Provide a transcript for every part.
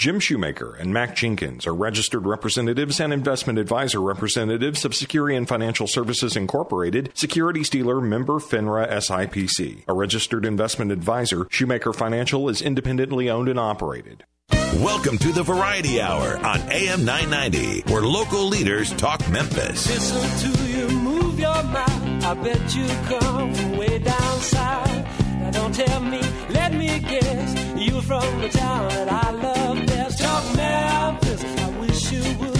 Jim Shoemaker and Mac Jenkins are registered representatives and investment advisor representatives of Securian Financial Services Incorporated, securities dealer member FINRA SIPC. A registered investment advisor, Shoemaker Financial is independently owned and operated. Welcome to the Variety Hour on AM 990, where local leaders talk Memphis. Listen to you move your mouth. I bet you come from way down south. Now don't tell me, let me guess. You from the town that I love best. Memphis, I wish you would.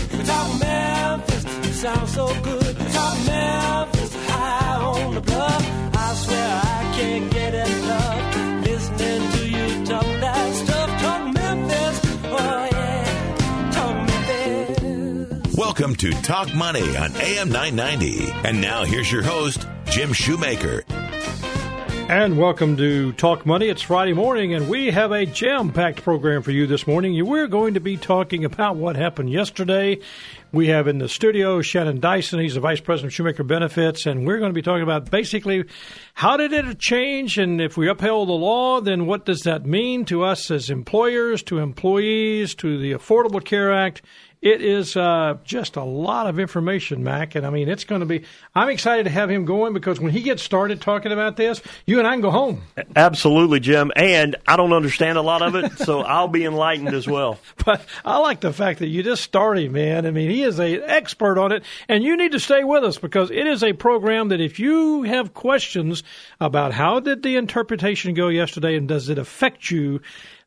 Memphis, you sound so good. Memphis, high on the bluff. I swear I can't get enough. Listening to you talk that stuff. Memphis, oh yeah. Memphis. Welcome to Talk Money on AM 990. And now here's your host, Jim Shoemaker. And welcome to Talk Money. It's Friday morning, and we have a jam packed program for you this morning. We're going to be talking about what happened yesterday. We have in the studio Shannon Dyson. He's the Vice President of Shoemaker Benefits, and we're going to be talking about basically how did it change, and if we upheld the law, then what does that mean to us as employers, to employees, to the Affordable Care Act, it is uh, just a lot of information, Mac, and I mean it's going to be. I'm excited to have him going because when he gets started talking about this, you and I can go home. Absolutely, Jim. And I don't understand a lot of it, so I'll be enlightened as well. But I like the fact that you just started, man. I mean, he is a expert on it, and you need to stay with us because it is a program that if you have questions about how did the interpretation go yesterday and does it affect you,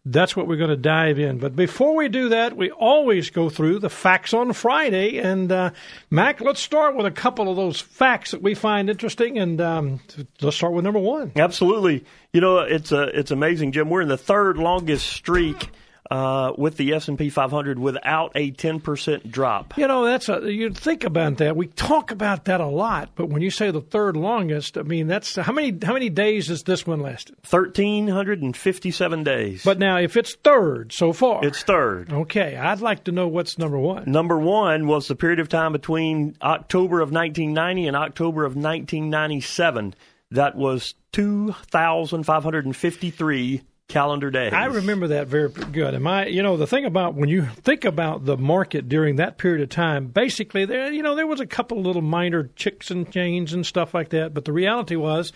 that's what we're going to dive in. But before we do that, we always go through the facts on Friday. And uh, Mac, let's start with a couple of those facts that we find interesting. And um, let's start with number one. Absolutely. You know, it's a, it's amazing, Jim. We're in the third longest streak uh, with the S and P 500 without a 10 percent drop. You know, that's a, you think about that. We talk about that a lot, but when you say the third longest, I mean that's how many how many days has this one lasted? 1,357 days. But now, if it's third so far, it's third. Okay, I'd like to know what's number one. Number one was the period of time between October of 1990 and October of 1997. That was 2,553 calendar days. I remember that very good. And my, you know, the thing about when you think about the market during that period of time, basically there, you know, there was a couple little minor chicks and chains and stuff like that, but the reality was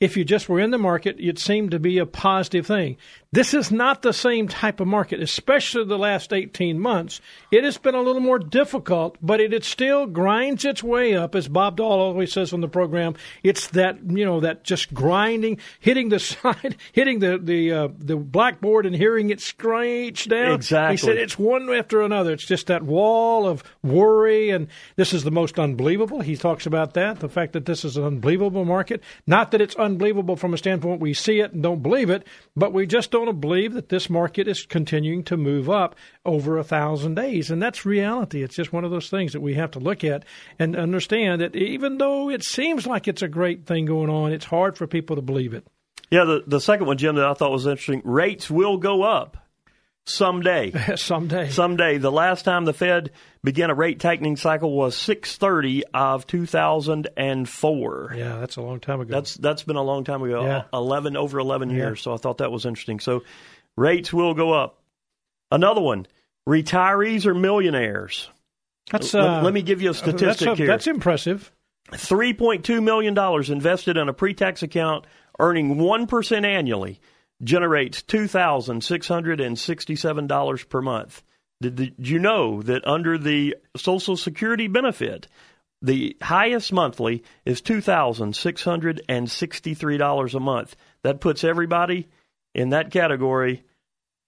if you just were in the market, it seemed to be a positive thing. This is not the same type of market, especially the last 18 months. It has been a little more difficult, but it, it still grinds its way up, as Bob Dahl always says on the program. It's that, you know, that just grinding, hitting the side, hitting the, the, uh, the blackboard and hearing it screech down. Exactly. He said it's one after another. It's just that wall of worry, and this is the most unbelievable. He talks about that, the fact that this is an unbelievable market. Not that it's unbelievable from a standpoint we see it and don't believe it, but we just don't believe that this market is continuing to move up over a thousand days. And that's reality. It's just one of those things that we have to look at and understand that even though it seems like it's a great thing going on, it's hard for people to believe it. Yeah, the, the second one, Jim, that I thought was interesting rates will go up someday. Someday. Someday. The last time the Fed began a rate tightening cycle was 630 of 2004. Yeah, that's a long time ago. That's that's been a long time ago. Yeah. 11 over 11 Yeah. years. So I thought that was interesting. So rates will go up. Another one. Retirees or millionaires. That's, Let- uh, let, me give you a statistic that's, here. That's impressive. $3.2 million invested in a pre tax account earning 1% annually generates $2,667 per month. Did, did you know that under the Social Security benefit, the highest monthly is $2,663 a month? That puts everybody in that category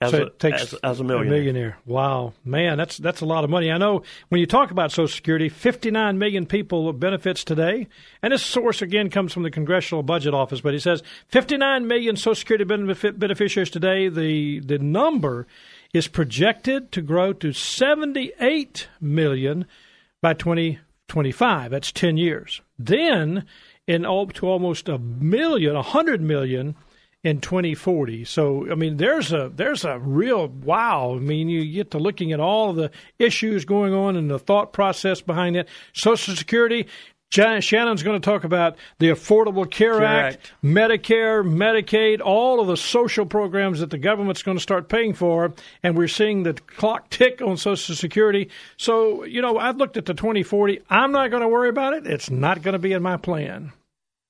as, so a, as, as a millionaire. Wow, man, that's that's a lot of money. I know when you talk about Social Security, 59 million people with benefits today, and this source again comes from the Congressional Budget Office, but he says 59 million Social Security benefit beneficiaries today. The the number is projected to grow to 78 million by 2025. That's 10 years. Then, in all, to almost a million, a hundred million in 2040. So, I mean, there's a there's a real wow. I mean, you get to looking at all the issues going on and the thought process behind it. Social Security Jan- Shannon's going to talk about the Affordable Care, Care Act, Act. Medicare, Medicaid, all of the social programs that the government's going to start paying for, and we're seeing the clock tick on Social Security. So, you know, I've looked at the 2040. I'm not going to worry about it. It's not going to be in my plan.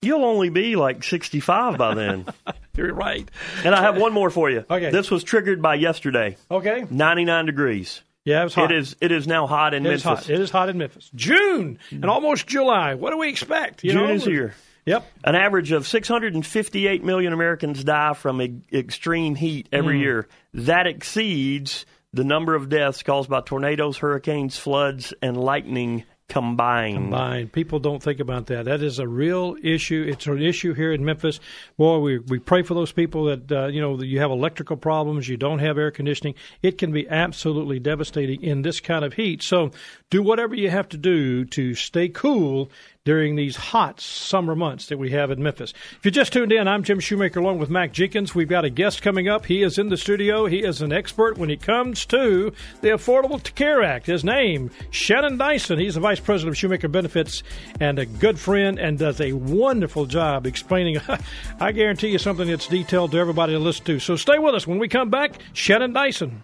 You'll only be like 65 by then. You're right. and I have one more for you. Okay. This was triggered by yesterday. Okay. 99 degrees. Yeah, it was hot. It is. It is now hot in It is Memphis. hot. It is hot in Memphis. June and almost July. What do we expect? You June know? is here. Yep. An average of 658 million Americans die from e- extreme heat every mm. year. That exceeds the number of deaths caused by tornadoes, hurricanes, floods, and lightning combined. combined. People don't think about that. That is a real issue. It's an issue here in Memphis. Boy, we we pray for those people that uh, you know you have electrical problems, you don't have air conditioning. It can be absolutely devastating in this kind of heat. So, do whatever you have to do to stay cool during these hot summer months that we have in Memphis. If you just tuned in, I'm Jim Shoemaker along with Mac Jenkins. We've got a guest coming up. He is in the studio. He is an expert when it comes to the Affordable Care Act. His name, Shannon Dyson. He's the Vice President of Shoemaker Benefits and a good friend and does a wonderful job explaining, I guarantee you, something that's detailed to everybody to listen to. So stay with us. When we come back, Shannon Dyson.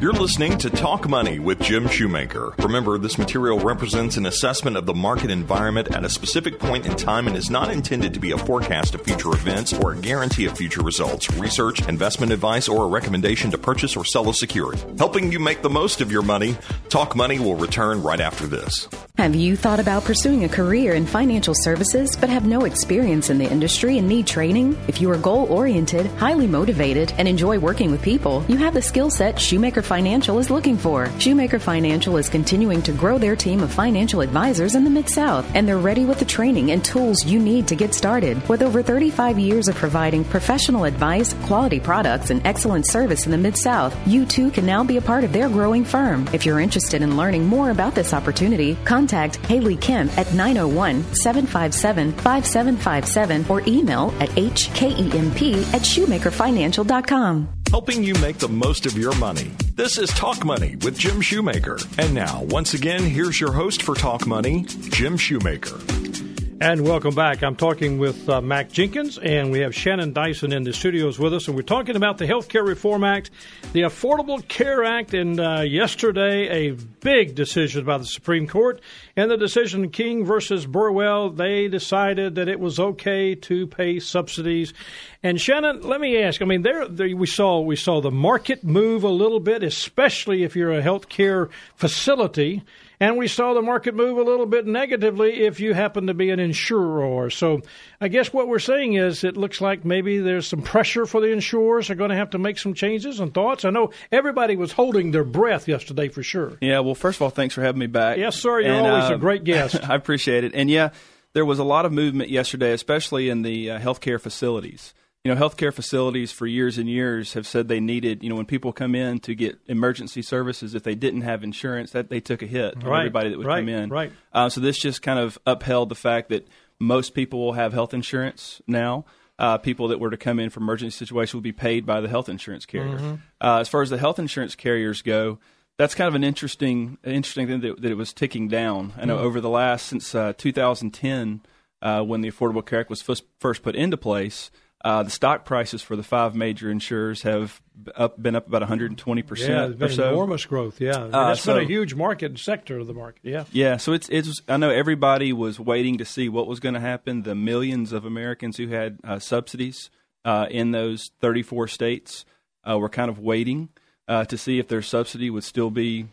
You're listening to Talk Money with Jim Shoemaker. Remember, this material represents an assessment of the market environment at a specific point in time and is not intended to be a forecast of future events or a guarantee of future results, research, investment advice, or a recommendation to purchase or sell a security. Helping you make the most of your money, Talk Money will return right after this. Have you thought about pursuing a career in financial services but have no experience in the industry and need training? If you are goal oriented, highly motivated, and enjoy working with people, you have the skill set Shoemaker Financial is looking for. Shoemaker Financial is continuing to grow their team of financial advisors in the Mid South, and they're ready with the training and tools you need to get started. With over 35 years of providing professional advice, quality products, and excellent service in the Mid South, you too can now be a part of their growing firm. If you're interested in learning more about this opportunity, contact Haley Kemp at 901 757 5757 or email at hkemp at shoemakerfinancial.com. Helping you make the most of your money. This is Talk Money with Jim Shoemaker. And now, once again, here's your host for Talk Money, Jim Shoemaker. And welcome back. I'm talking with uh, Mac Jenkins, and we have Shannon Dyson in the studios with us, and we're talking about the Health Care Reform Act, the Affordable Care Act, and uh, yesterday a big decision by the Supreme Court, and the decision King versus Burwell. They decided that it was okay to pay subsidies. And Shannon, let me ask. I mean, there, there we saw we saw the market move a little bit, especially if you're a health care facility. And we saw the market move a little bit negatively if you happen to be an insurer. So I guess what we're saying is it looks like maybe there's some pressure for the insurers are going to have to make some changes and thoughts. I know everybody was holding their breath yesterday for sure. Yeah, well, first of all, thanks for having me back. Yes, sir. You're And, always a uh, great guest. I appreciate it. And yeah, there was a lot of movement yesterday, especially in the uh, healthcare facilities. You know, healthcare facilities for years and years have said they needed, you know, when people come in to get emergency services, if they didn't have insurance, that they took a hit Right, everybody that would right, come in. right. Uh, so this just kind of upheld the fact that most people will have health insurance now. Uh, people that were to come in for emergency situations will be paid by the health insurance carrier. Mm-hmm. Uh, as far as the health insurance carriers go, that's kind of an interesting, interesting thing that, that it was ticking down. I Mm-hmm. know over the last since uh, 2010, uh, when the Affordable Care Act was first, first put into place, uh, the stock prices for the five major insurers have up, been up about 120 yeah, percent been so. enormous growth. Yeah, I mean, Uh, that's been a huge market sector of the market. Yeah. Yeah, so it's it's. I know everybody was waiting to see what was going to happen. The millions of Americans who had uh, subsidies uh, in those 34 states uh, were kind of waiting uh, to see if their subsidy would still be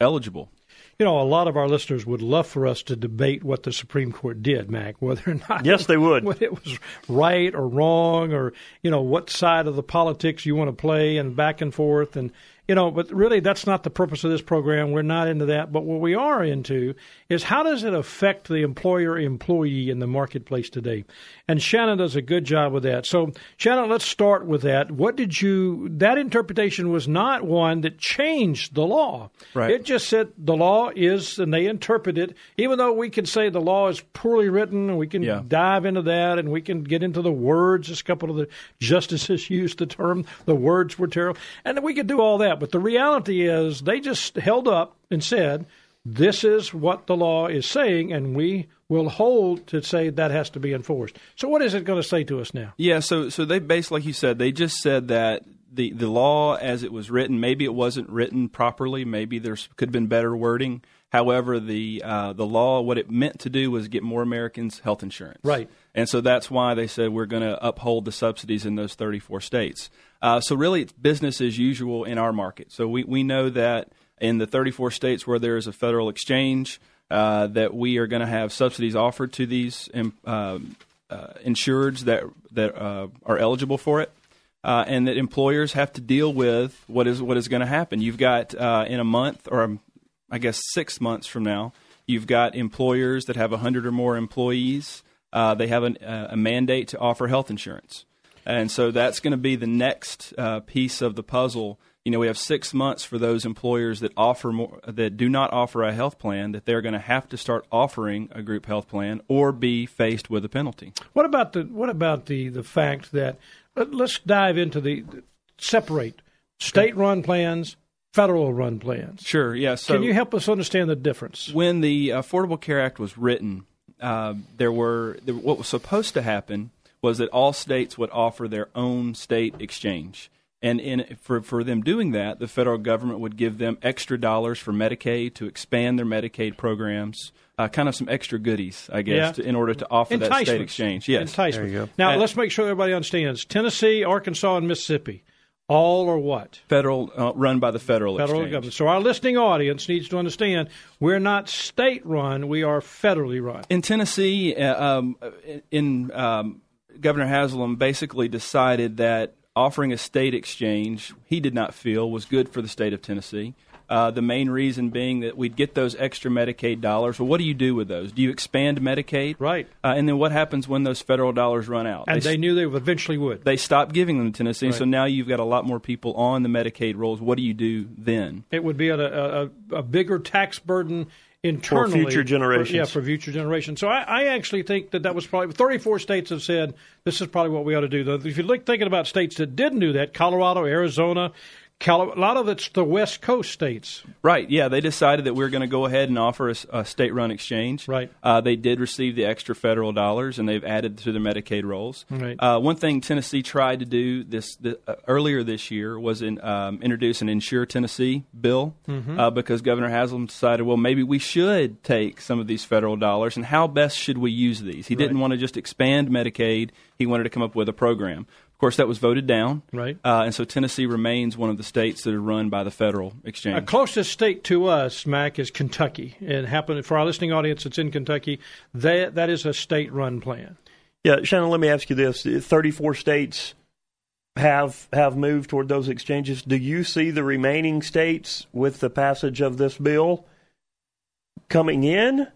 eligible. You know, a lot of our listeners would love for us to debate what the Supreme Court did, Mac, whether or not Yes, they would. whether it was right or wrong, or you know what side of the politics you want to play, and back and forth, and you know. But really, that's not the purpose of this program. We're not into that. But what we are into is how does it affect the employer-employee in the marketplace today? And Shannon does a good job with that. So, Shannon, let's start with that. What did you? That interpretation was not one that changed the law. Right. It just said the law is, and they interpret it, even though we can say the law is poorly written, and we can Yeah. dive into that, and we can get into the words. Just a couple of the justices used the term, the words were terrible. And we could do all that. But the reality is, they just held up and said, this is what the law is saying, and we will hold to say that has to be enforced. So, what is it going to say to us now? Yeah, so so they basically, like you said, they just said that the the law as it was written, maybe it wasn't written properly, maybe there could have been better wording. However, the uh, the law, what it meant to do was get more Americans health insurance. Right. And so that's why they said we're going to uphold the subsidies in those 34 states. Uh, so really, it's business as usual in our market. So we, we know that in the 34 states where there is a federal exchange, uh, that we are going to have subsidies offered to these um, uh, insureds that that uh, are eligible for it. Uh, and that employers have to deal with what is what is going to happen. You've got uh, in a month, or um, I guess six months from now, you've got employers that have hundred or more employees. Uh, they have an, uh, a mandate to offer health insurance, and so that's going to be the next uh, piece of the puzzle. You know, we have six months for those employers that offer more, that do not offer a health plan that they're going to have to start offering a group health plan or be faced with a penalty. What about the what about the the fact that let's dive into the separate state-run plans, federal-run plans. Sure. Yeah. So can you help us understand the difference? When the Affordable Care Act was written, uh, there were there, what was supposed to happen was that all states would offer their own state exchange. And in, for, for them doing that, the federal government would give them extra dollars for Medicaid to expand their Medicaid programs, uh, kind of some extra goodies, I guess, Yeah. to, in order to offer that state exchange. Yes. Enticement. There you go. Now, Uh, let's make sure everybody understands. Tennessee, Arkansas, and Mississippi, all or what? Federal, uh, run by the federal, Federal exchange. government. So our listening audience needs to understand we're not state-run, we are federally run. in Tennessee, uh, um, in um, Governor Haslam basically decided that offering a state exchange he did not feel was good for the state of Tennessee. Uh, the main reason being that we'd get those extra Medicaid dollars. Well, what do you do with those? Do you expand Medicaid? Right. Uh, and then what happens when those federal dollars run out? And They they knew they would eventually would. they stopped giving them to Tennessee, so now you've got a lot more people on the Medicaid rolls. What do you do then? It would be a, a, a bigger tax burden internally future generations. yeah, for future generations. So I, I actually think that that was probably 34 states have said this is probably what we ought to do. Though, If you look thinking about states that didn't do that, Colorado, Arizona, Cali- a lot of it's the West Coast states. Right. Yeah, they decided that we are going to go ahead and offer a state-run exchange. Right. Uh, they did receive the extra federal dollars, and they've added to their Medicaid rolls. Right. Uh, one thing Tennessee tried to do this the, uh, earlier this year was in, um, introduce an Insure Tennessee bill Mm-hmm. uh, because Governor Haslam decided, well, maybe we should take some of these federal dollars, and how best should we use these? He didn't want to just expand Medicaid; he wanted to come up with a program. Of course, that was voted down. Right. Uh, and so Tennessee remains one of the states that are run by the federal exchange. A closest state to us, Mac, is Kentucky. And happen for our listening audience that's in Kentucky, that that is a state-run plan. Yeah, Shannon, let me ask you this. 34 states have have moved toward those exchanges. Do you see the remaining states with the passage of this bill coming in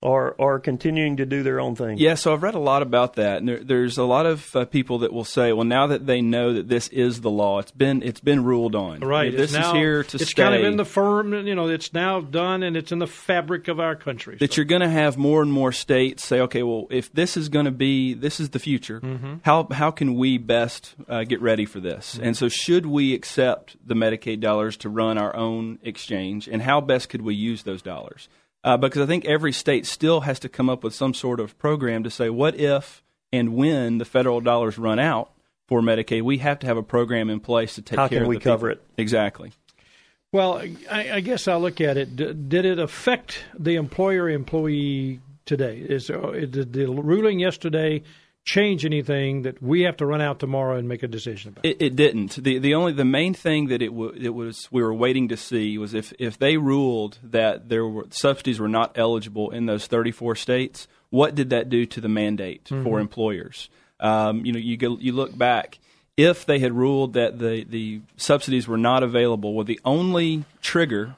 or or continuing to do their own thing? Yeah, so I've read a lot about that, and there, there's a lot of uh, people that will say, "Well, now that they know that this is the law, it's been it's been ruled on. Right. This now, is here to It's stay." It's kind of in the firm, you know, it's now done and it's in the fabric of our country. that So- you're going to have more and more states say, "Okay, well, if this is going to be this is the future, Mm-hmm. how how can we best uh, get ready for this?" And so, should we accept the Medicaid dollars to run our own exchange, and how best could we use those dollars? Uh, because I think every state still has to come up with some sort of program to say, what if and when the federal dollars run out for Medicaid, we have to have a program in place to take How care can of we the people. cover it? Exactly. Well, I, I guess I'll look at it. D- did it affect the employer employee today? Is uh, did the ruling yesterday change anything that we have to run out tomorrow and make a decision about? It, it didn't. the The only the main thing that it, w- it was we were waiting to see was if if they ruled that there were subsidies were not eligible in those 34 states, what did that do to the mandate for employers? Um, you know, you go, you look back. If they had ruled that the the subsidies were not available, well, the only trigger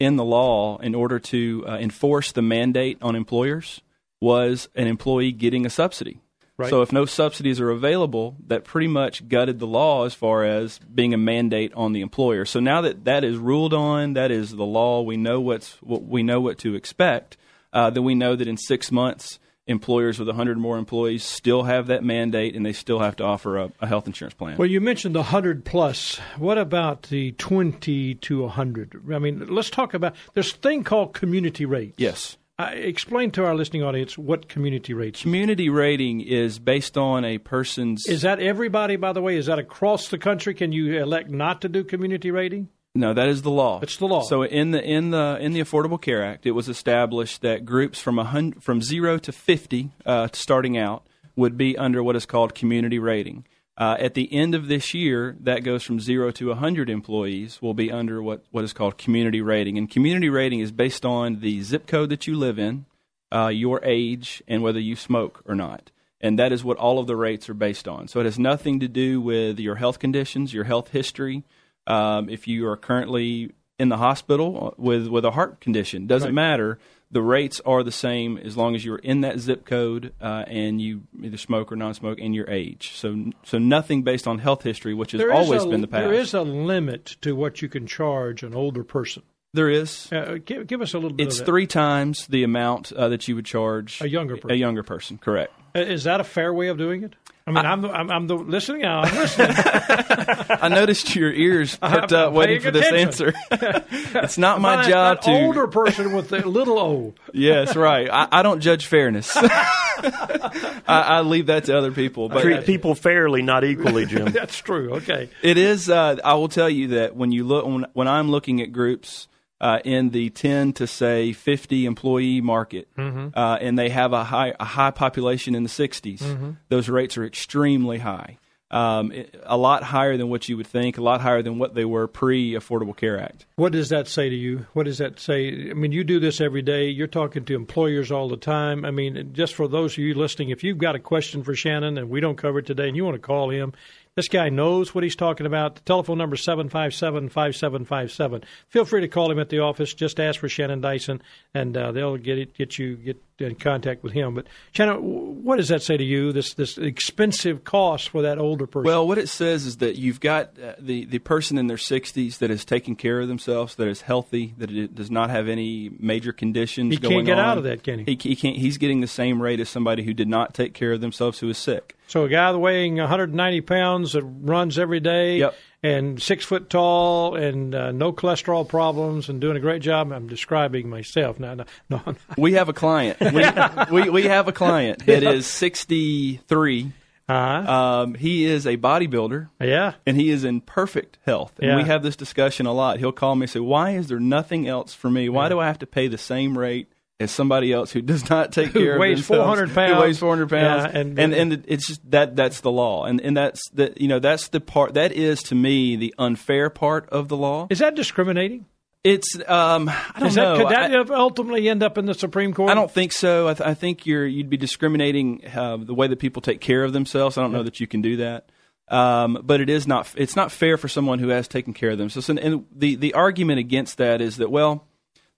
in the law in order to uh, enforce the mandate on employers was an employee getting a subsidy. Right. So if no subsidies are available, that pretty much gutted the law as far as being a mandate on the employer. So now that that is ruled on, that is the law. We know what's what we know what to expect. Uh, then we know that in six months, employers with 100 more employees still have that mandate and they still have to offer a, a health insurance plan. Well, you mentioned the 100 plus. What about the 20 to 100? I mean, let's talk about this thing called community rates. yes. Uh, explain to our listening audience what community rates Community rating is based on a person's. Is that everybody, by the way? Is that across the country? Can you elect not to do community rating? No, that is the law. It's the law. So in the in the in the Affordable Care Act, it was established that groups from a hun- from zero to fifty, uh, starting out, would be under what is called community rating. Uh, at the end of this year, that goes from zero to 100 employees, will be under what, what is called community rating. And community rating is based on the zip code that you live in, uh, your age, and whether you smoke or not. And that is what all of the rates are based on. So it has nothing to do with your health conditions, your health history. Um, if you are currently in the hospital with, with a heart condition, doesn't Right. matter. The rates are the same as long as you're in that zip code uh, and you either smoke or non-smoke and your age. So, so nothing based on health history, which has There always a, been the past. There is a limit to what you can charge an older person. There is. Uh, give, give us a little bit It's three times the amount uh, that you would charge A younger person. A younger person, correct. Uh, Is that a fair way of doing it? I mean, I, am the, I'm, I'm the listening. I'm listening. I noticed your ears perked up waiting for paying this answer. it's not my That- job that to. older person with a little O. Yes, right. I, I don't judge fairness. I, I leave that to other people. But Treat people fairly, not equally, Jim. That's true. Okay. It is. Uh, I will tell you that when you look when, when I'm looking at groups uh, in the 10 to say 50 employee market, uh, and they have a high a high population in the 60s, those rates are extremely high. Um, it- a lot higher than what you would think, a lot higher than what they were pre Affordable Care Act. What does that say to you? What does that say? I mean, you do this every day. You're talking to employers all the time. I mean, just for those of you listening, if you've got a question for Shannon and we don't cover it today and you want to call him, this guy knows what he's talking about. The telephone number is 757 5757. Feel free to call him at the office. Just ask for Shannon Dyson and uh, they'll get it, get you get in contact with him. But Shannon, what does that say to you? This this expensive cost for that older person. Well, what it says is that you've got uh, the the person in their 60s that is taking care of themselves, that is healthy, that it does not have any major conditions. He can't going get on. out of that, can he? He, he can't. He's getting the same rate as somebody who did not take care of themselves, who is sick. So a guy weighing 190 pounds that runs every day Yep. And six foot tall and uh, no cholesterol problems and doing a great job. I'm describing myself now. No, no, no. We have a client. We, we, we have a client that is 63. Uh-huh. Um, he is a bodybuilder. yeah. and he is in perfect health. And Yeah. we have this discussion a lot. He'll call me and say, "Why is there nothing else for me? Why do I have to pay the same rate?" As somebody else who does not take Who care weighs of themselves, 400 pounds. who weighs four hundred pounds, Yeah, and- and, and it's just that that's the law, and and that's the you know that's the part that is to me the unfair part of the law. Is that discriminating? It's um I don't that, know. could that I- ultimately end up in the Supreme Court? I don't think so. I, th- I think you're you'd be discriminating uh, the way that people take care of themselves. I don't know that you can do that. Um, but it is not it's not fair for someone who has taken care of themselves. And, and the the argument against that is that well,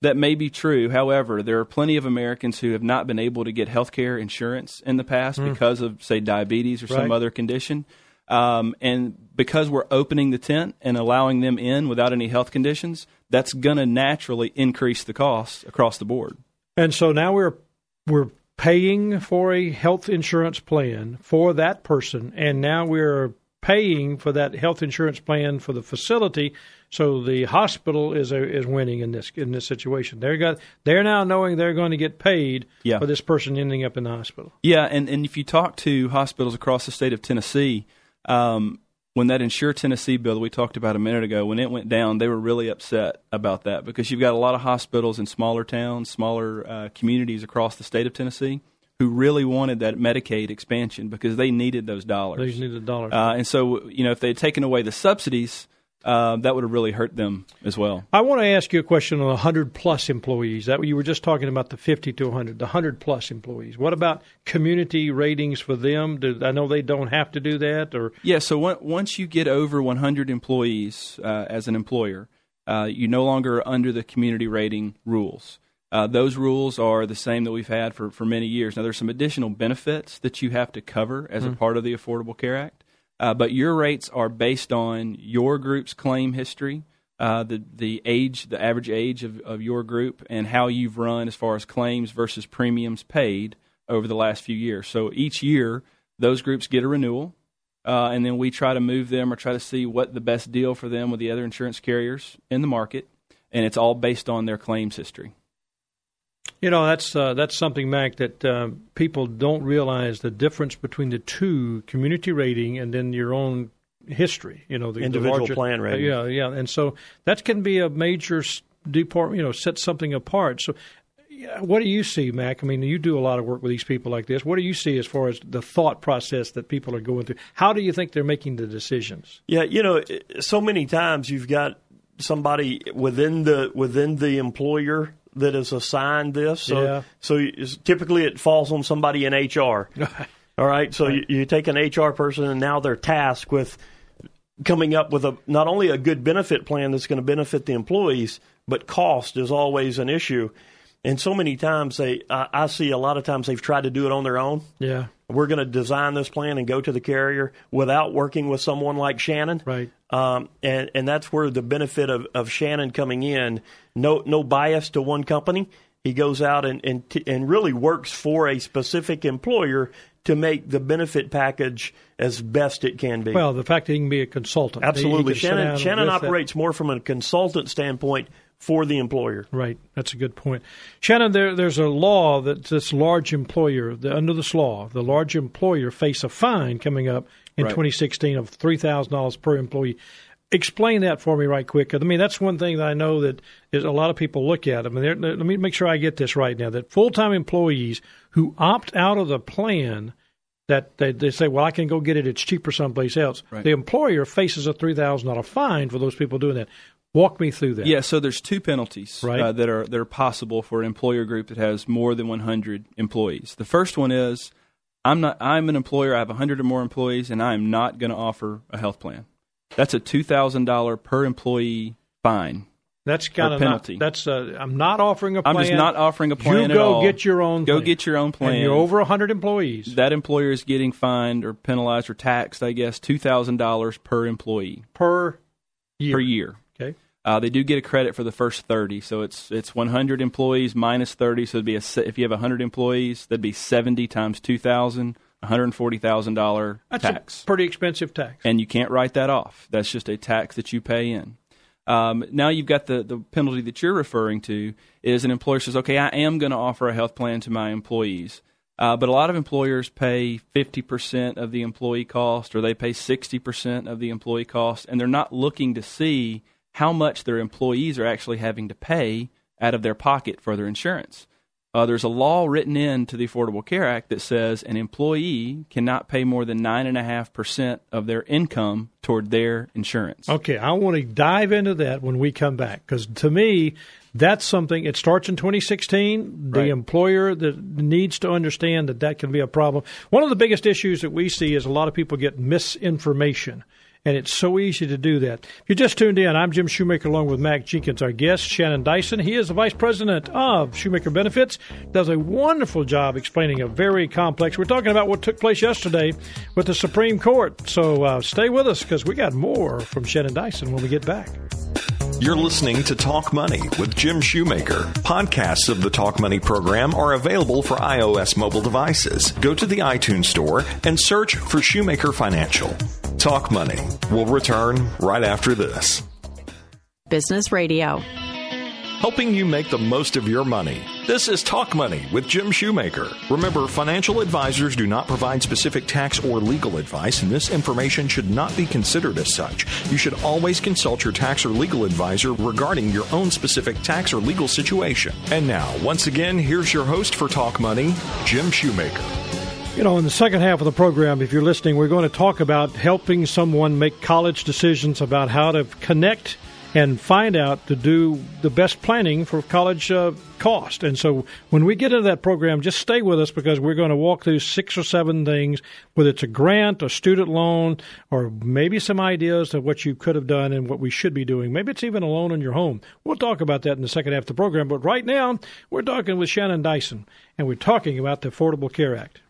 that may be true. However, there are plenty of Americans who have not been able to get health care insurance in the past because of say diabetes or some other condition. Um, and because we're opening the tent and allowing them in without any health conditions, that's going to naturally increase the costs across the board. And so now we're we're paying for a health insurance plan for that person, and now we're paying for that health insurance plan for the facility. So the hospital is a, is winning in this in this situation. They're got they're now knowing they're going to get paid Yeah. for this person ending up in the hospital. Yeah, and, and if you talk to hospitals across the state of Tennessee, um, when that Insure Tennessee bill that we talked about a minute ago, when it went down, they were really upset about that because you've got a lot of hospitals in smaller towns, smaller uh, communities across the state of Tennessee who really wanted that Medicaid expansion because they needed those dollars. They need a dollar. Uh, and so, you know, if they had taken away the subsidies, uh, that would have really hurt them as well. I want to ask you a question on the 100 plus employees. That you were just talking about the 50 to 100, the 100 plus employees. What about community ratings for them? Do, I know they don't have to do that, or Yeah, so on- once you get over 100 employees uh, as an employer, uh, you no longer are under the community rating rules. Uh, those rules are the same that we've had for, for many years. Now, there's some additional benefits that you have to cover as a part of the Affordable Care Act, uh, but your rates are based on your group's claim history, uh, the the age, the average age of, of your group, and how you've run as far as claims versus premiums paid over the last few years. So each year, those groups get a renewal, uh, and then we try to move them or try to see what the best deal for them with the other insurance carriers in the market, and it's all based on their claims history. You know, that's uh, that's something, Mac, that uh, people don't realize the difference between the two community rating and then your own history. You know, the individual the larger, plan rating. yeah, yeah, and so that can be a major depart. You know, set something apart. So, what do you see, Mac? I mean, you do a lot of work with these people like this. What do you see as far as the thought process that people are going through? How do you think they're making the decisions? Yeah, you know, so many times you've got somebody within the within the employer that is assigned this. So, Yeah. so typically it falls on somebody in HR. All right, so You, you take an HR person and now they're tasked with coming up with a not only a good benefit plan that's going to benefit the employees, but cost is always an issue. And so many times they, I, I see a lot of times they've tried to do it on their own. Yeah, We're going to design this plan and go to the carrier without working with someone like Shannon. right. Um, and and that's where the benefit of, of Shannon coming in, no no bias to one company. He goes out and and, t- and really works for a specific employer to make the benefit package as best it can be. Well, the fact that he can be a consultant. Absolutely, Shannon Shannon with that- operates more from a consultant standpoint for the employer. Right, that's a good point. Shannon, there, there's a law that this large employer, the, under this law, the large employer face a fine coming up in Right. 2016 of $3,000 per employee. Explain that for me right quick. I mean, that's one thing that I know that is a lot of people look at. I mean, they're- let me make sure I get this right now. That full-time employees who opt out of the plan, that they, they say, well, I can go get it. It's cheaper someplace else. Right. The employer faces a $3,000 fine for those people doing that. Walk me through that. Yeah, so there's two penalties Right. uh, that are that are possible for an employer group that has more than 100 employees. The first one is I'm not I'm an employer. I have 100 or more employees, and I am not going to offer a health plan. That's a two thousand dollar per employee fine. That's kind of penalty. Not, that's uh, I'm not offering a plan. I'm just not offering a plan You at go all. get your own. Go plan. get your own plan. And you're over hundred employees that employer is getting fined or penalized or taxed, I guess, two thousand dollars per employee per year. per year. Okay. Uh, they do get a credit for the first 30, so it's it's 100 employees minus 30. So it'd be a if you have 100 employees, that'd be 70 times 2,000, 140 thousand dollar tax, pretty expensive tax. and you can't write that off. That's just a tax that you pay in. Um, now you've got the the penalty that you're referring to is an employer says, okay, I am going to offer a health plan to my employees. Uh, but a lot of employers pay 50% of the employee cost or they pay 60% of the employee cost, and they're not looking to see how much their employees are actually having to pay out of their pocket for their insurance. Uh, there's a law written into the Affordable Care Act that says an employee cannot pay more than 9.5% of their income toward their insurance. Okay, I want to dive into that when we come back because to me, that's something. It starts in 2016. The Right. employer that needs to understand that that can be a problem. One of the biggest issues that we see is a lot of people get misinformation. And it's so easy to do that. If you just tuned in, I'm Jim Shoemaker along with Mac Jenkins, our guest, Shannon Dyson. He is the Vice President of Shoemaker Benefits, does a wonderful job explaining a very complex. We're talking about what took place yesterday with the Supreme Court. So uh, stay with us because we got more from Shannon Dyson when we get back. You're listening to Talk Money with Jim Shoemaker. Podcasts of the Talk Money program are available for iOS mobile devices. Go to the iTunes Store and search for Shoemaker Financial. Talk Money will return right after this. Business Radio. Helping you make the most of your money. This is Talk Money with Jim Shoemaker. Remember, financial advisors do not provide specific tax or legal advice, and this information should not be considered as such. You should always consult your tax or legal advisor regarding your own specific tax or legal situation. And now, once again, here's your host for Talk Money, Jim Shoemaker. You know, in the second half of the program, if you're listening, we're going to talk about helping someone make college decisions about how to connect and find out to do the best planning for college uh, cost. And so when we get into that program, just stay with us because we're going to walk through six or seven things, whether it's a grant, a student loan, or maybe some ideas of what you could have done and what we should be doing. Maybe it's even a loan on your home. We'll talk about that in the second half of the program. But right now, we're talking with Shannon Dyson, and we're talking about the Affordable Care Act.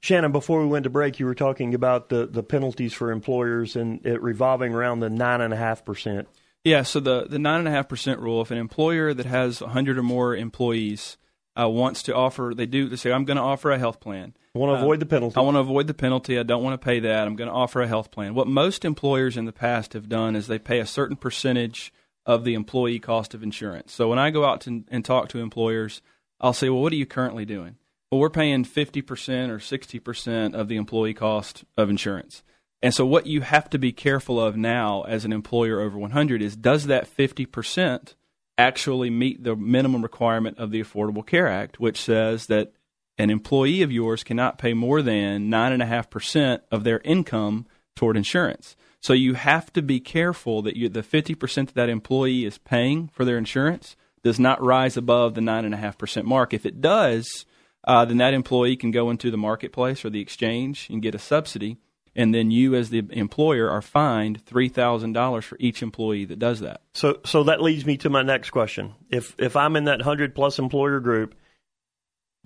Shannon, before we went to break, you were talking about the, the penalties for employers and it revolving around the 9.5% yeah, so the the nine and a half percent rule. If an employer that has hundred or more employees uh, wants to offer, they do, they say, I'm going to offer a health plan. I want to Uh, avoid the penalty. I want to avoid the penalty. I don't want to pay that. I'm going to offer a health plan. What most employers in the past have done is they pay a certain percentage of the employee cost of insurance. So when I go out to, and talk to employers, I'll say, well, what are you currently doing? Well, we're paying 50% or 60% of the employee cost of insurance. And so what you have to be careful of now as an employer over 100 is does that 50% actually meet the minimum requirement of the Affordable Care Act, which says that an employee of yours cannot pay more than 9.5% of their income toward insurance. So you have to be careful that you, the 50% that that employee is paying for their insurance does not rise above the 9.5% mark. If it does, uh, then that employee can go into the marketplace or the exchange and get a subsidy. And then you, as the employer, are fined $3,000 for each employee that does that. So, so that leads me to my next question. If if I'm in that hundred plus employer group,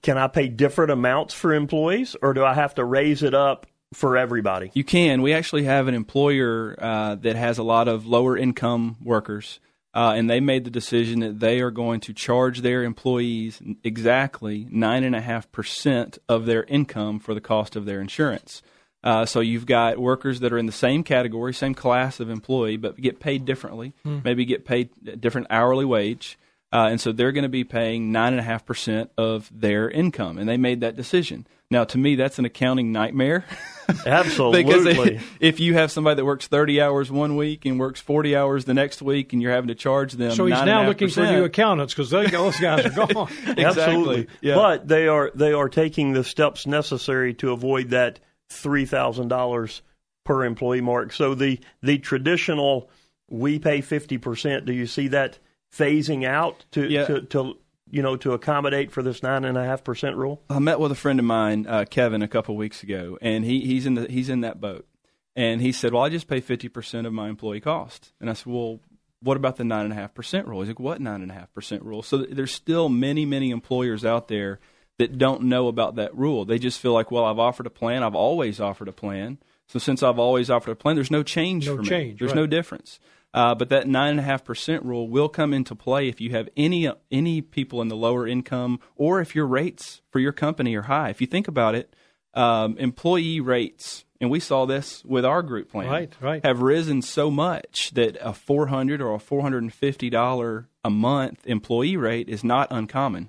can I pay different amounts for employees, or do I have to raise it up for everybody? You can. We actually have an employer uh, that has a lot of lower income workers, uh, and they made the decision that they are going to charge their employees exactly nine and a half percent of their income for the cost of their insurance. Uh, so you've got workers that are in the same category, same class of employee, but get paid differently. Maybe get paid a different hourly wage, uh, and so they're going to be paying nine and a half percent of their income, and they made that decision. Now, to me, that's an accounting nightmare. Absolutely. because if you have somebody that works 30 hours one week and works 40 hours the next week, and you're having to charge them, So he's now looking for new accountants because those guys are gone. Exactly. Absolutely. Yeah. But they are they are taking the steps necessary to avoid that three thousand dollars per employee mark. So the the traditional we pay fifty percent. Do you see that phasing out to, Yeah. to to you know to accommodate for this nine and a half percent rule? I met with a friend of mine, uh, Kevin, a couple of weeks ago, and he, he's in the he's in that boat, and he said, "Well, I just pay fifty percent of my employee cost," and I said, "Well." What about the nine and a half percent rule? He's like, "What nine and a half percent rule?" So th- there's still many, many employers out there that don't know about that rule. They just feel like, "Well, I've offered a plan. I've always offered a plan. So since I've always offered a plan, there's no change No for me. change, There's right. no difference. Uh, but that nine and a half percent rule will come into play if you have any any people in the lower income, or if your rates for your company are high. If you think about it, um, employee rates, and we saw this with our group plan, Right, right. have risen so much that a four hundred or a four hundred and fifty dollar a month employee rate is not uncommon.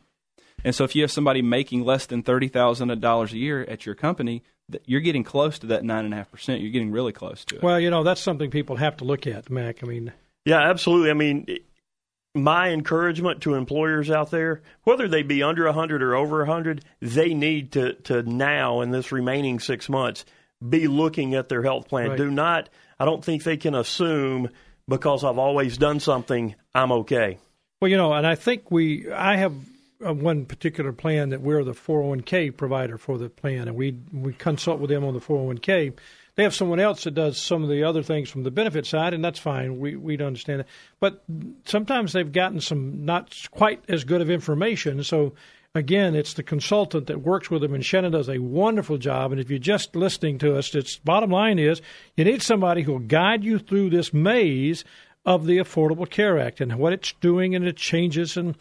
And so, if you have somebody making less than thirty thousand dollars a year at your company, you're getting close to that nine and a half percent. You're getting really close to it. Well, you know, that's something people have to look at, Mac. I mean, Yeah, absolutely. I mean, my encouragement to employers out there, whether they be under 100 or over 100, they need to, to now, in this remaining six months, be looking at their health plan. Right. Do not, I don't think they can assume because I've always done something, I'm okay. Well, you know, and I think we, I have Uh, one particular plan that we're the 401k provider for the plan, and we we consult with them on the 401k. They have someone else that does some of the other things from the benefit side, and that's fine. We we understand that, but sometimes they've gotten some not quite as good of information. So again, it's the consultant that works with them, and Shannon does a wonderful job. And if you're just listening to us, its bottom line is you need somebody who will guide you through this maze of the Affordable Care Act and what it's doing and its changes and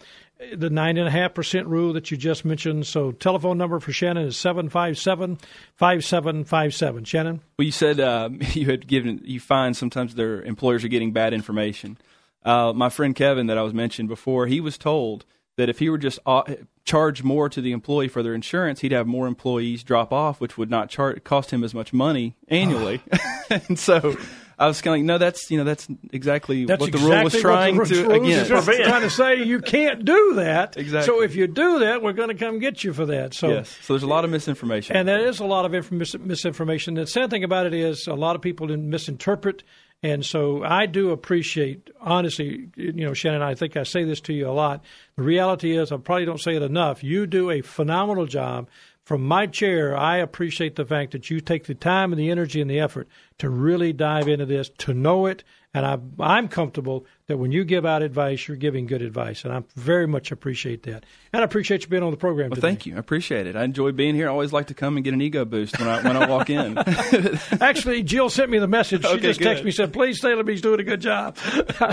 the nine and a half percent rule that you just mentioned. So telephone number for Shannon is seven five seven five seven five seven. Shannon. Well, you said um, you had given. You find sometimes their employers are getting bad information. Uh, my friend Kevin, that I was mentioned before, he was told that if he were just uh, charge more to the employee for their insurance, he'd have more employees drop off, which would not char- cost him as much money annually. and so I was kind of like, no, that's you know that's exactly That's what the exactly rule was what trying the to rules again. is trying to say you can't do that. Exactly. So if you do that, we're going to come get you for that. So Yes, so there's a lot of misinformation. And there is a lot of inf- mis- misinformation. The sad thing about it is a lot of people didn't misinterpret. And so I do appreciate, honestly, you know, Shannon, I think I say this to you a lot. The reality is, I probably don't say it enough. You do a phenomenal job. From my chair, I appreciate the fact that you take the time and the energy and the effort to really dive into this, to know it, And I, I'm comfortable that when you give out advice, you're giving good advice, and I very much appreciate that. And I appreciate you being on the program. Well, today. thank you. I appreciate it. I enjoy being here. I always like to come and get an ego boost when I when I walk in. Actually, Jill sent me the message. She Okay, just good. texted me said, "Please tell him he's doing a good job."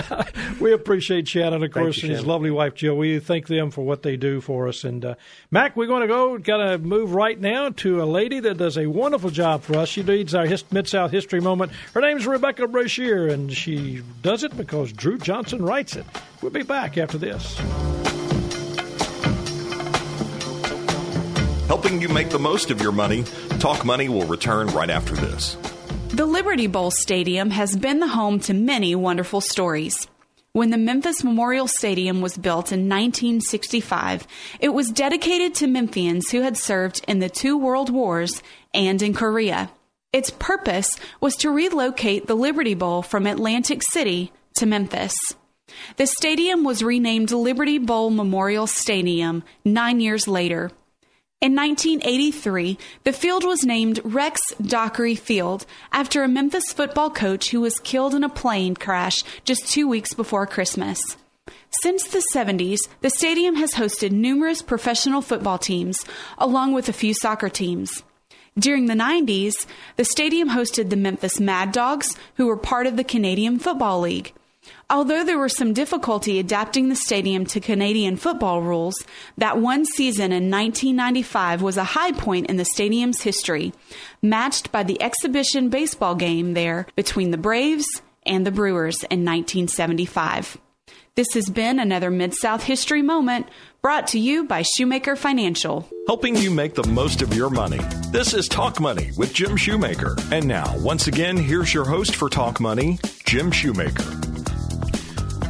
we appreciate Shannon, of course, you, and his Shannon. lovely wife Jill. We thank them for what they do for us. And uh, Mac, we're going to go. Got to move right now to a lady that does a wonderful job for us. She leads our Mid South History Moment. Her name's Rebecca Brashear, and she does it because Drew Johnson writes it. We'll be back after this. Helping you make the most of your money, Talk Money will return right after this. The Liberty Bowl Stadium has been the home to many wonderful stories. When the Memphis Memorial Stadium was built in 1965, it was dedicated to Memphians who had served in the two world wars and in Korea. Its purpose was to relocate the Liberty Bowl from Atlantic City to Memphis. The stadium was renamed Liberty Bowl Memorial Stadium nine years later. In 1983, the field was named Rex Dockery Field after a Memphis football coach who was killed in a plane crash just two weeks before Christmas. Since the 70s, the stadium has hosted numerous professional football teams, along with a few soccer teams. During the 90s, the stadium hosted the Memphis Mad Dogs, who were part of the Canadian Football League. Although there was some difficulty adapting the stadium to Canadian football rules, that one season in 1995 was a high point in the stadium's history, matched by the exhibition baseball game there between the Braves and the Brewers in 1975. This has been another Mid South History Moment brought to you by Shoemaker Financial. Helping you make the most of your money. This is Talk Money with Jim Shoemaker. And now, once again, here's your host for Talk Money, Jim Shoemaker.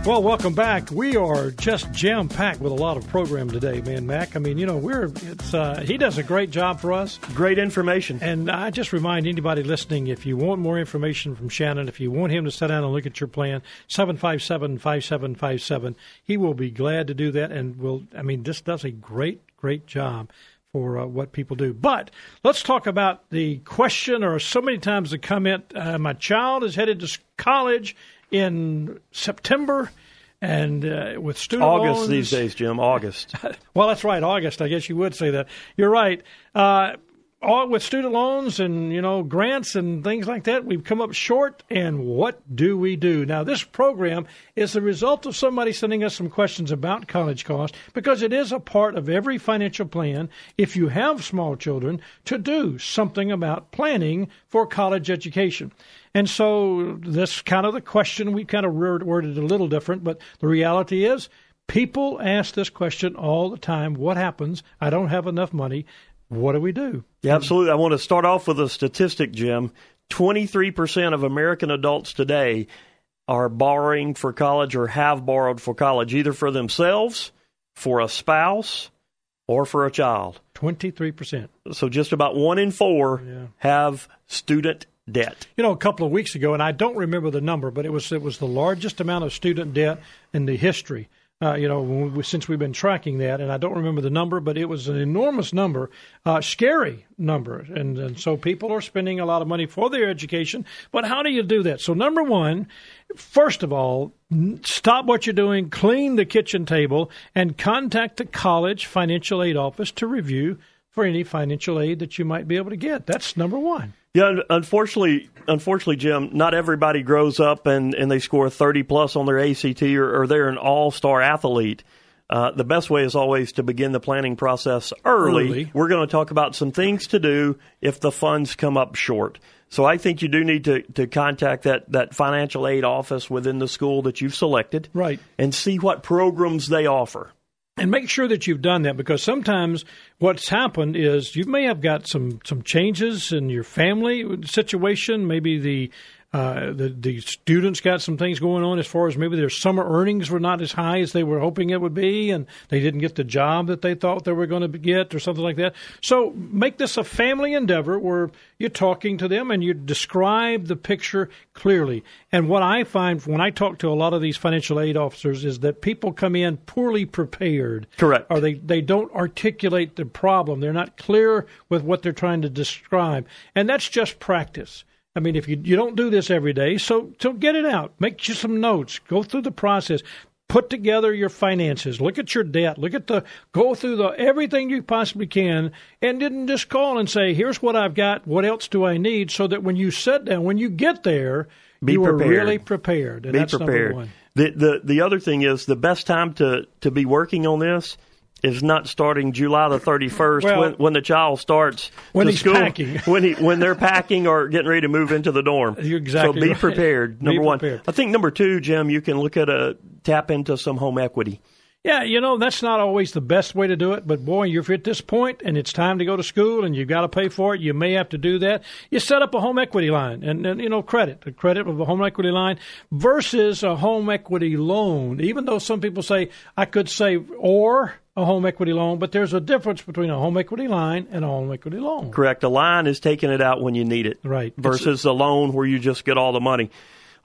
Well, welcome back. We are just jam packed with a lot of program today, man, Mac. I mean, you know, we're it's uh, he does a great job for us. Great information. And I just remind anybody listening if you want more information from Shannon, if you want him to sit down and look at your plan, 757 5757, he will be glad to do that. And will, I mean, this does a great, great job for uh, what people do. But let's talk about the question, or so many times the comment uh, my child is headed to college in September. And uh, with student August loans, these days, Jim. August. well, that's right, August. I guess you would say that. You're right. Uh, all with student loans and you know grants and things like that, we've come up short. And what do we do now? This program is the result of somebody sending us some questions about college costs because it is a part of every financial plan. If you have small children, to do something about planning for college education. And so this kind of the question we kind of worded a little different, but the reality is people ask this question all the time. What happens? I don't have enough money. What do we do? Yeah, absolutely. I want to start off with a statistic, Jim. 23% of American adults today are borrowing for college or have borrowed for college, either for themselves, for a spouse, or for a child. 23%. So just about one in four Yeah. have student debt. You know, a couple of weeks ago, and I don't remember the number, but it was it was the largest amount of student debt in the history. Uh, you know, we, since we've been tracking that, and I don't remember the number, but it was an enormous number, uh, scary number, and and so people are spending a lot of money for their education. But how do you do that? So number one, first of all, stop what you're doing, clean the kitchen table, and contact the college financial aid office to review for any financial aid that you might be able to get. That's number one. Yeah, unfortunately, unfortunately, Jim, not everybody grows up and, and they score 30 plus on their ACT or, or they're an all star athlete. Uh, the best way is always to begin the planning process early. Early. We're going to talk about some things to do if the funds come up short. So I think you do need to, to contact that, that financial aid office within the school that you've selected. Right. And see what programs they offer. And make sure that you've done that because sometimes what's happened is you may have got some some changes in your family situation. Maybe the uh, the the students got some things going on as far as maybe their summer earnings were not as high as they were hoping it would be, and they didn't get the job that they thought they were going to get, or something like that. So make this a family endeavor where you're talking to them and you describe the picture clearly. And what I find when I talk to a lot of these financial aid officers is that people come in poorly prepared. Correct. Or they, they don't articulate the problem. They're not clear with what they're trying to describe. And that's just practice. I mean, if you you don't do this every day, so so get it out. Make you some notes. Go through the process. Put together your finances. Look at your debt. Look at the go through the everything you possibly can, and didn't just call and say, "Here's what I've got. What else do I need?" So that when you sit down, when you get there, Be you prepared. are really prepared. And Be that's number prepared. one. The, the the other thing is the best time to to be working on this is not starting July the thirty first Well- when when the child starts When he's school, packing. when he when they're packing or getting ready to move into the dorm. You're exactly so be right. prepared. Be Number one. prepared. I think number two, Jim, you can look at a tap into some home equity. Yeah, you know, that's not always the best way to do it, but boy, you're at this point and it's time to go to school and you've got to pay for it. You may have to do that. You set up a home equity line and, and you know, credit, the credit of a home equity line versus a home equity loan. Even though some people say I could save or a home equity loan, but there's a difference between a home equity line and a home equity loan. Correct. A line is taking it out when you need it. Right. Versus a loan where you just get all the money.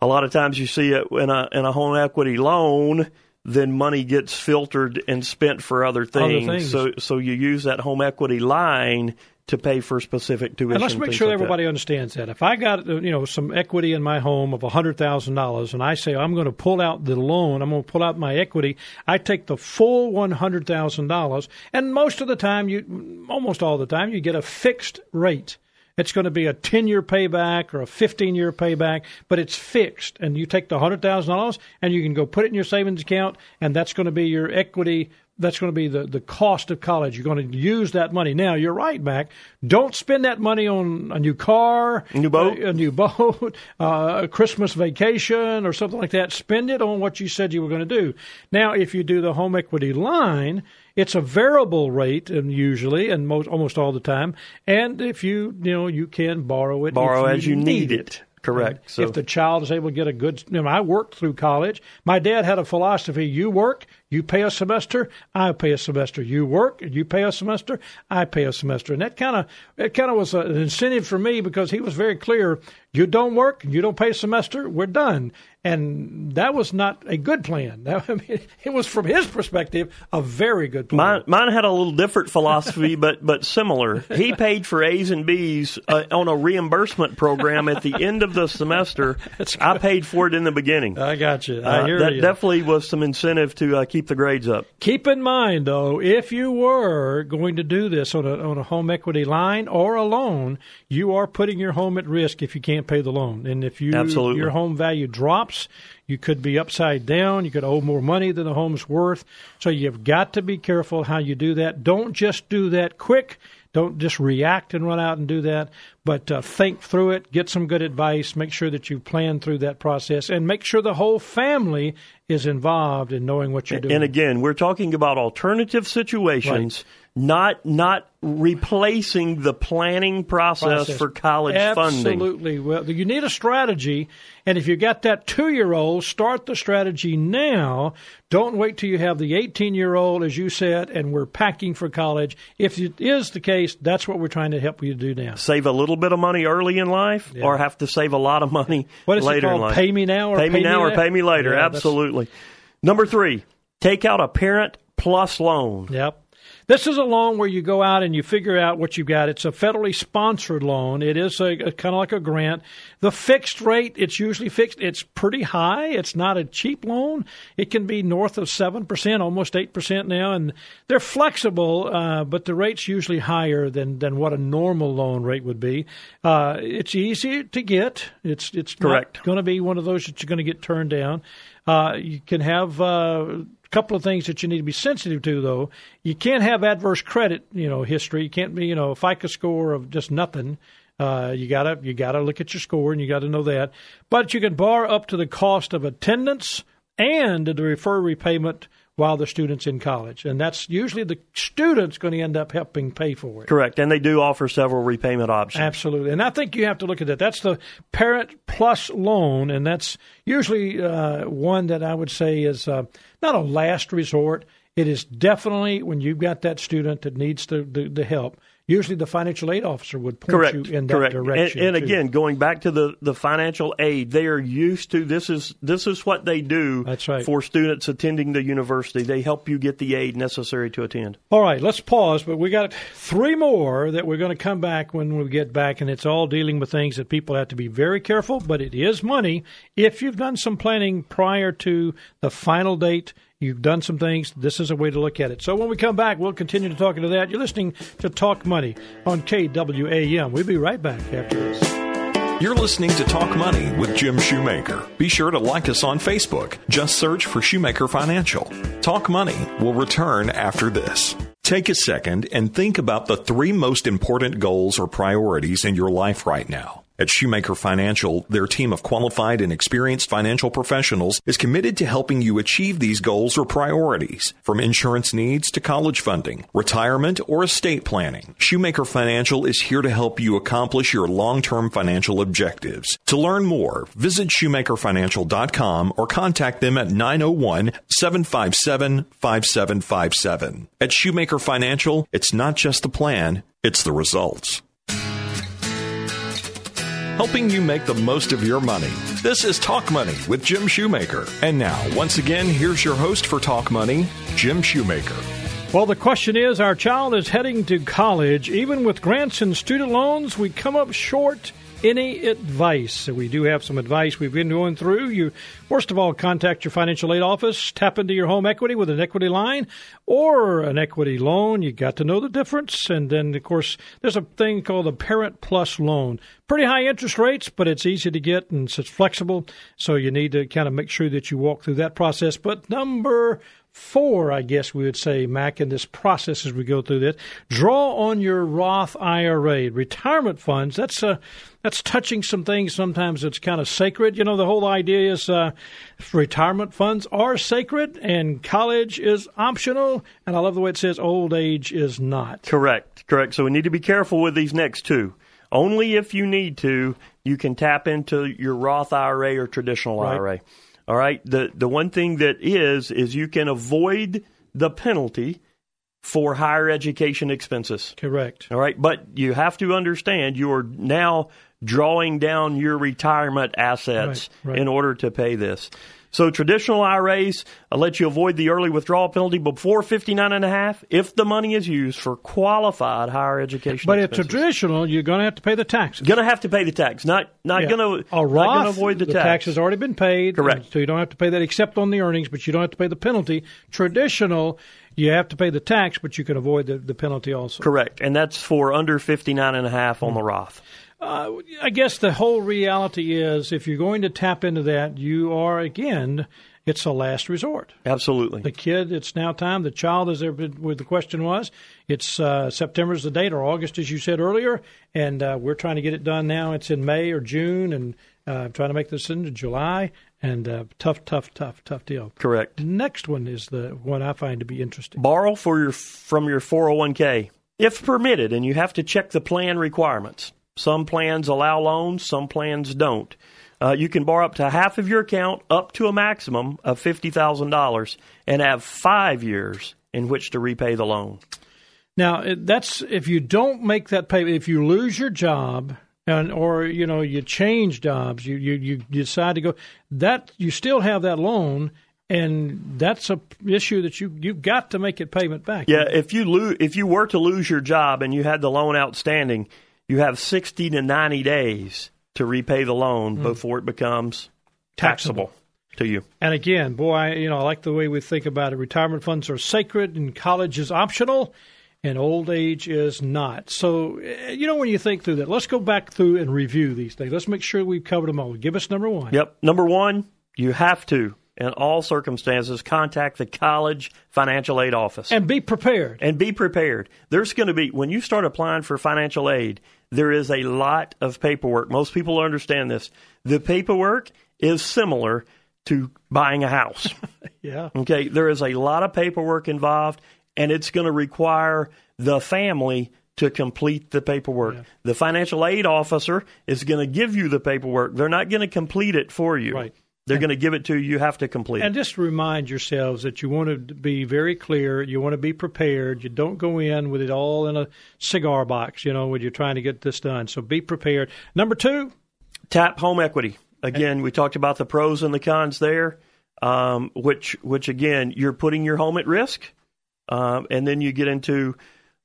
A lot of times you see it in a in a home equity loan, then money gets filtered and spent for other things. things. So so you use that home equity line to pay for specific tuition. And let's make sure like that. everybody understands that. If I got you know some equity in my home of hundred thousand dollars, and I say I'm going to pull out the loan, I'm going to pull out my equity. I take the full one hundred thousand dollars, and most of the time, you almost all the time, you get a fixed rate. It's going to be a 10 year payback or a 15 year payback, but it's fixed. And you take the $100,000 and you can go put it in your savings account, and that's going to be your equity. That's going to be the, the cost of college. You're going to use that money. Now, you're right, Mac. Don't spend that money on a new car, A new boat? a, a new boat, uh, a Christmas vacation, or something like that. Spend it on what you said you were going to do. Now, if you do the home equity line, it's a variable rate, and usually, and most almost all the time. And if you you know you can borrow it, borrow if as you need it. Correct. So if the child is able to get a good, you know, I worked through college. My dad had a philosophy: you work, you pay a semester, I pay a semester. You work, you pay a semester, I pay a semester. And that kind of, it kind of was an incentive for me because he was very clear: you don't work, you don't pay a semester, we're done. And that was not a good plan. That, I mean, it was from his perspective a very good plan. Mine, mine had a little different philosophy, but but similar. He paid for A's and B's uh, on a reimbursement program at the end of the semester. I paid for it in the beginning. I got you. I Uh, hear that you. definitely was some incentive to uh, keep the grades up. Keep in mind, though, if you were going to do this on a, on a home equity line or a loan, you are putting your home at risk if you can't pay the loan. And if you Absolutely. your home value drops, you could be upside down. You could owe more money than the home's worth. So you've got to be careful how you do that. Don't just do that quick. Don't just react and run out and do that, but uh, think through it, get some good advice, make sure that you plan through that process, and make sure the whole family is involved in knowing what you're doing. And again, we're talking about alternative situations, not not replacing the planning process, process. for college funding. Absolutely. Well, you need a strategy, and if you got that two-year-old, start the strategy now. Don't wait till you have the 18-year-old, as you said, and we're packing for college. If it is the case, that's what we're trying to help you do now. Save a little bit of money early in life, or have to save a lot of money What is it later in life. Pay me now or pay, me now or pay me later. Yeah, that's- Absolutely. Number three, take out a parent plus loan. Yep. This is a loan where you go out and you figure out what you've got. It's a federally sponsored loan. It is a, a kind of like a grant. The fixed rate, it's usually fixed. It's pretty high. It's not a cheap loan. It can be north of 7%, almost 8% now. And they're flexible, uh, but the rate's usually higher than, than what a normal loan rate would be. Uh, it's easy to get. It's, it's Correct. going to be one of those that you're going to get turned down. Uh, you can have uh, couple of things that you need to be sensitive to, though. You can't have adverse credit, you know, history. You can't be, you know, a FICO score of just nothing. Uh, you gotta you gotta look at your score and you got to know that. But you can borrow up to the cost of attendance and the defer repayment while the student's in college, and that's usually the student's going to end up helping pay for it. Correct. And they do offer several repayment options. Absolutely, and I think you have to look at that. That's the parent plus loan, and that's usually uh, one that I would say is uh, not a last resort. It is definitely when you've got that student that needs the, the, the help. Usually the financial aid officer would point Correct. you in that Correct. direction. And, and again, going back to the, the financial aid, they are used to this is this is what they do That's right. for students attending the university. They help you get the aid necessary to attend. All right, let's pause, but we got three more that we're going to come back when we get back, and it's all dealing with things that people have to be very careful, but it is money. If you've done some planning prior to the final date, you've done some things, this is a way to look at it. So when we come back, we'll continue to talk into that. You're listening to Talk Money on KWAM. We'll be right back after this. You're listening to Talk Money with Jim Shoemaker. Be sure to like us on Facebook. Just search for Shoemaker Financial. Talk Money will return after this. Take a second and think about the three most important goals or priorities in your life right now. At Shoemaker Financial, their team of qualified and experienced financial professionals is committed to helping you achieve these goals or priorities. From insurance needs to college funding, retirement, or estate planning, Shoemaker Financial is here to help you accomplish your long-term financial objectives. To learn more, visit shoemakerfinancial.com or contact them at 901-757-5757. At Shoemaker Financial, it's not just the plan, it's the results helping you make the most of your money. This is Talk Money with Jim Shoemaker. And now, once again, here's your host for Talk Money, Jim Shoemaker. Well, the question is our child is heading to college. Even with grants and student loans, we come up short. Any advice? We do have some advice we've been going through. You, first of all, contact your financial aid office, tap into your home equity with an equity line or an equity loan. You got to know the difference. And then, of course, there's a thing called a Parent Plus loan. Pretty high interest rates, but it's easy to get and it's flexible. So you need to kind of make sure that you walk through that process. But number four, I guess we would say, Mac, in this process as we go through this. Draw on your Roth IRA, retirement funds. That's uh, that's touching some things. Sometimes it's kind of sacred. You know, the whole idea is uh, retirement funds are sacred and college is optional. And I love the way it says old age is not. Correct. Correct. So we need to be careful with these next two. Only if you need to, you can tap into your Roth IRA or traditional Right. IRA. All right. The the one thing that is is you can avoid the penalty for higher education expenses. Correct. All right, but you have to understand you are now drawing down your retirement assets Right, right. in order to pay this. So traditional IRAs let you avoid the early withdrawal penalty before 59 and a half if the money is used for qualified higher education But if traditional, you're going to have to pay the taxes. Going to have to pay the tax. Not not Yeah. going to a not Roth, going to avoid the, the tax. tax has already been paid. Correct. So you don't have to pay that except on the earnings, but you don't have to pay the penalty. Traditional, you have to pay the tax, but you can avoid the, the penalty also. Correct, and that's for under 59 and a half on the Roth. Uh, I guess the whole reality is if you're going to tap into that, you are, again, it's a last resort. Absolutely. The kid, it's now time. The child, as there, where the question was, it's uh, September's the date, or August, as you said earlier, and uh, we're trying to get it done now. It's in May or June, and uh, I'm trying to make this into July, and uh, tough, tough, tough, tough deal. Correct. Next one is the one I find to be interesting. borrow for your from your 401k if permitted and you have to check the plan requirements some plans allow loans some plans don't uh, you can borrow up to half of your account up to a maximum of $50000 and have five years in which to repay the loan Now, that's if you don't make that payment, if you lose your job, and or you know you change jobs, you you you decide to go, that you still have that loan, and that's a issue that you you've got to make it payment back. yeah if you lo- if you were to lose your job and you had the loan outstanding you have 60 to 90 days to repay the loan before it becomes taxable, to you And again, boy, I, you know, I like the way we think about it. Retirement funds are sacred, and college is optional, and old age is not. So, eh, you know, when you think through that, let's go back through and review these things. Let's make sure we've covered them all. Give us number one. Yep. Number one, you have to, in all circumstances, contact the college financial aid office And be prepared. and be prepared. There's going to be, when you start applying for financial aid, there is a lot of paperwork. Most people understand this. The paperwork is similar to buying a house. Yeah. Okay, there is a lot of paperwork involved, and it's going to require the family to complete the paperwork. The financial aid officer is going to give you the paperwork. They're not going to complete it for you. Right. They're going to give it to you. You have to complete. And it. just remind yourselves that you want to be very clear. You want to be prepared. You don't go in with it all in a cigar box, you know, when you're trying to get this done. So be prepared. Number two, tap home equity. Again, we talked about the pros and the cons there. Um, which, which again, you're putting your home at risk, um, and then you get into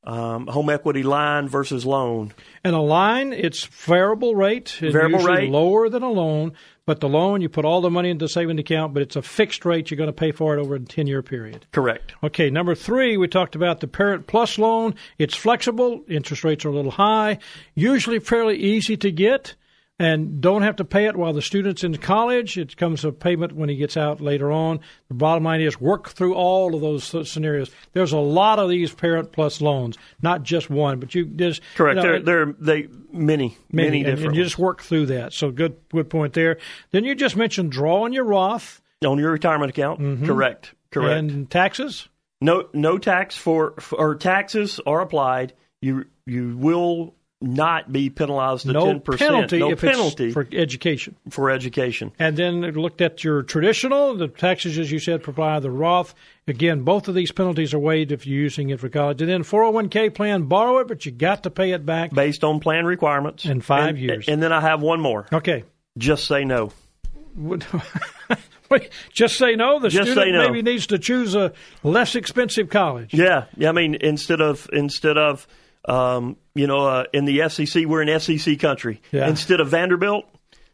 um, home equity line versus loan. And a line, it's variable rate, and Variable rate. lower than a loan. But the loan, you put all the money into the savings account, but it's a fixed rate. You're going to pay for it over a 10 year period. Correct. Okay, number three, we talked about the Parent Plus loan. It's flexible, interest rates are a little high, usually fairly easy to get, and don't have to pay it while the student's in college. It comes a payment when he gets out later on. The bottom line is work through all of those scenarios. There's a lot of these Parent Plus loans, not just one, but you just Correct. you know, they're, they're they many many, many, and, different and you just work through that. So good, good point there. Then you just mentioned drawing your Roth on your retirement account. Mm-hmm. Correct. Correct. and taxes. no no tax for, for or taxes are applied. You you will not be penalized the No ten percent. penalty No if penalty it's for education. for education. And then looked at your traditional, the taxes, as you said, provide the Roth. Again, both of these penalties are waived if you're using it for college. And then 401k plan, borrow it, but you got to pay it back. based on plan requirements In five And- years. And then I have one more. Okay. Just say no. Wait, Just say no. The Just student no. maybe needs to choose a less expensive college. Yeah, yeah. I mean, instead of instead of um, you know, uh, in the SEC, we're an SEC country. Yeah. Instead of Vanderbilt,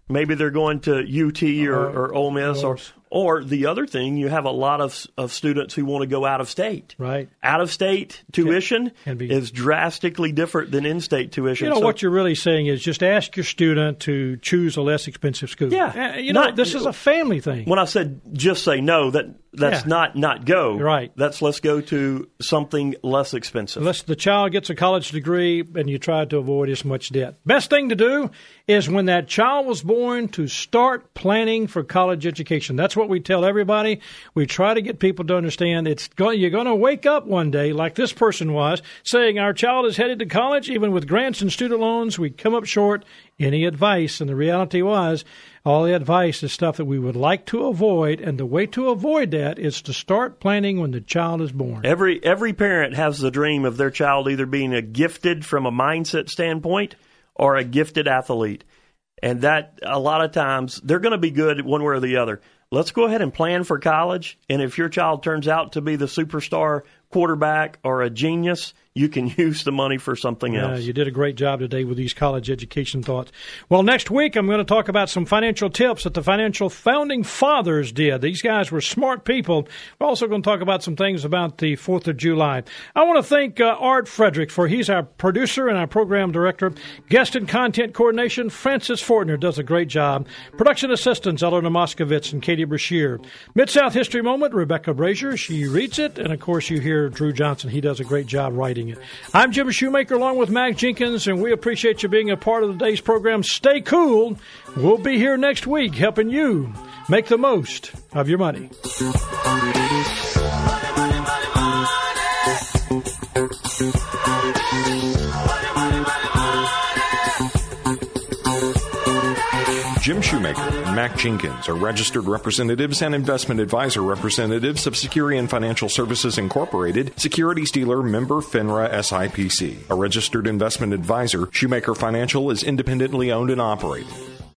maybe they're going to UT or, Or- or Ole Miss, or or the other thing, you have a lot of of students who want to go out of state. Right. Out of state tuition can be- is drastically different than in state tuition. You know So- what you're really saying is just ask your student to choose a less expensive school. Yeah. Uh, you know Not- this is a family thing. when I said just say no, that that's Yeah. not not go. Right. That's let's go to something less expensive. Unless the child gets a college degree and you try to avoid as much debt. Best thing to do is when that child was born to start planning for college education. That's what we tell everybody. We try to get people to understand it's going, you're going to wake up one day like this person was saying our child is headed to college even with grants and student loans we come up short any advice and the reality was all the advice is stuff that we would like to avoid and the way to avoid that is to start planning when the child is born. Every every parent has the dream of their child either being a gifted from a mindset standpoint or a gifted athlete. And that a lot of times they're going to be good one way or the other. Let's go ahead and plan for college. And if your child turns out to be the superstar quarterback or a genius, you can use the money for something Yeah, else. you did a great job today with these college education thoughts. Well, next week I'm going to talk about some financial tips that the financial founding fathers did. These guys were smart people. We're also going to talk about some things about the 4th of July. I want to thank uh, Art Frederick for he's our producer and our program director. Guest and content coordination, Francis Fortner does a great job. Production assistants, Eleanor Moskovitz and Katie Brashear. Mid-South History Moment, Rebecca Brazier. She reads it. And, of course, you hear Drew Johnson. He does a great job writing it. I'm Jim Shoemaker along with Mac Jenkins, and we appreciate you being a part of today's program. Stay cool. We'll be here next week helping you make the most of your money. Jim Shoemaker and Mac Jenkins are registered representatives and investment advisor representatives of Securian Financial Services Incorporated, securities dealer member FINRA SIPC. A registered investment advisor, Shoemaker Financial is independently owned and operated.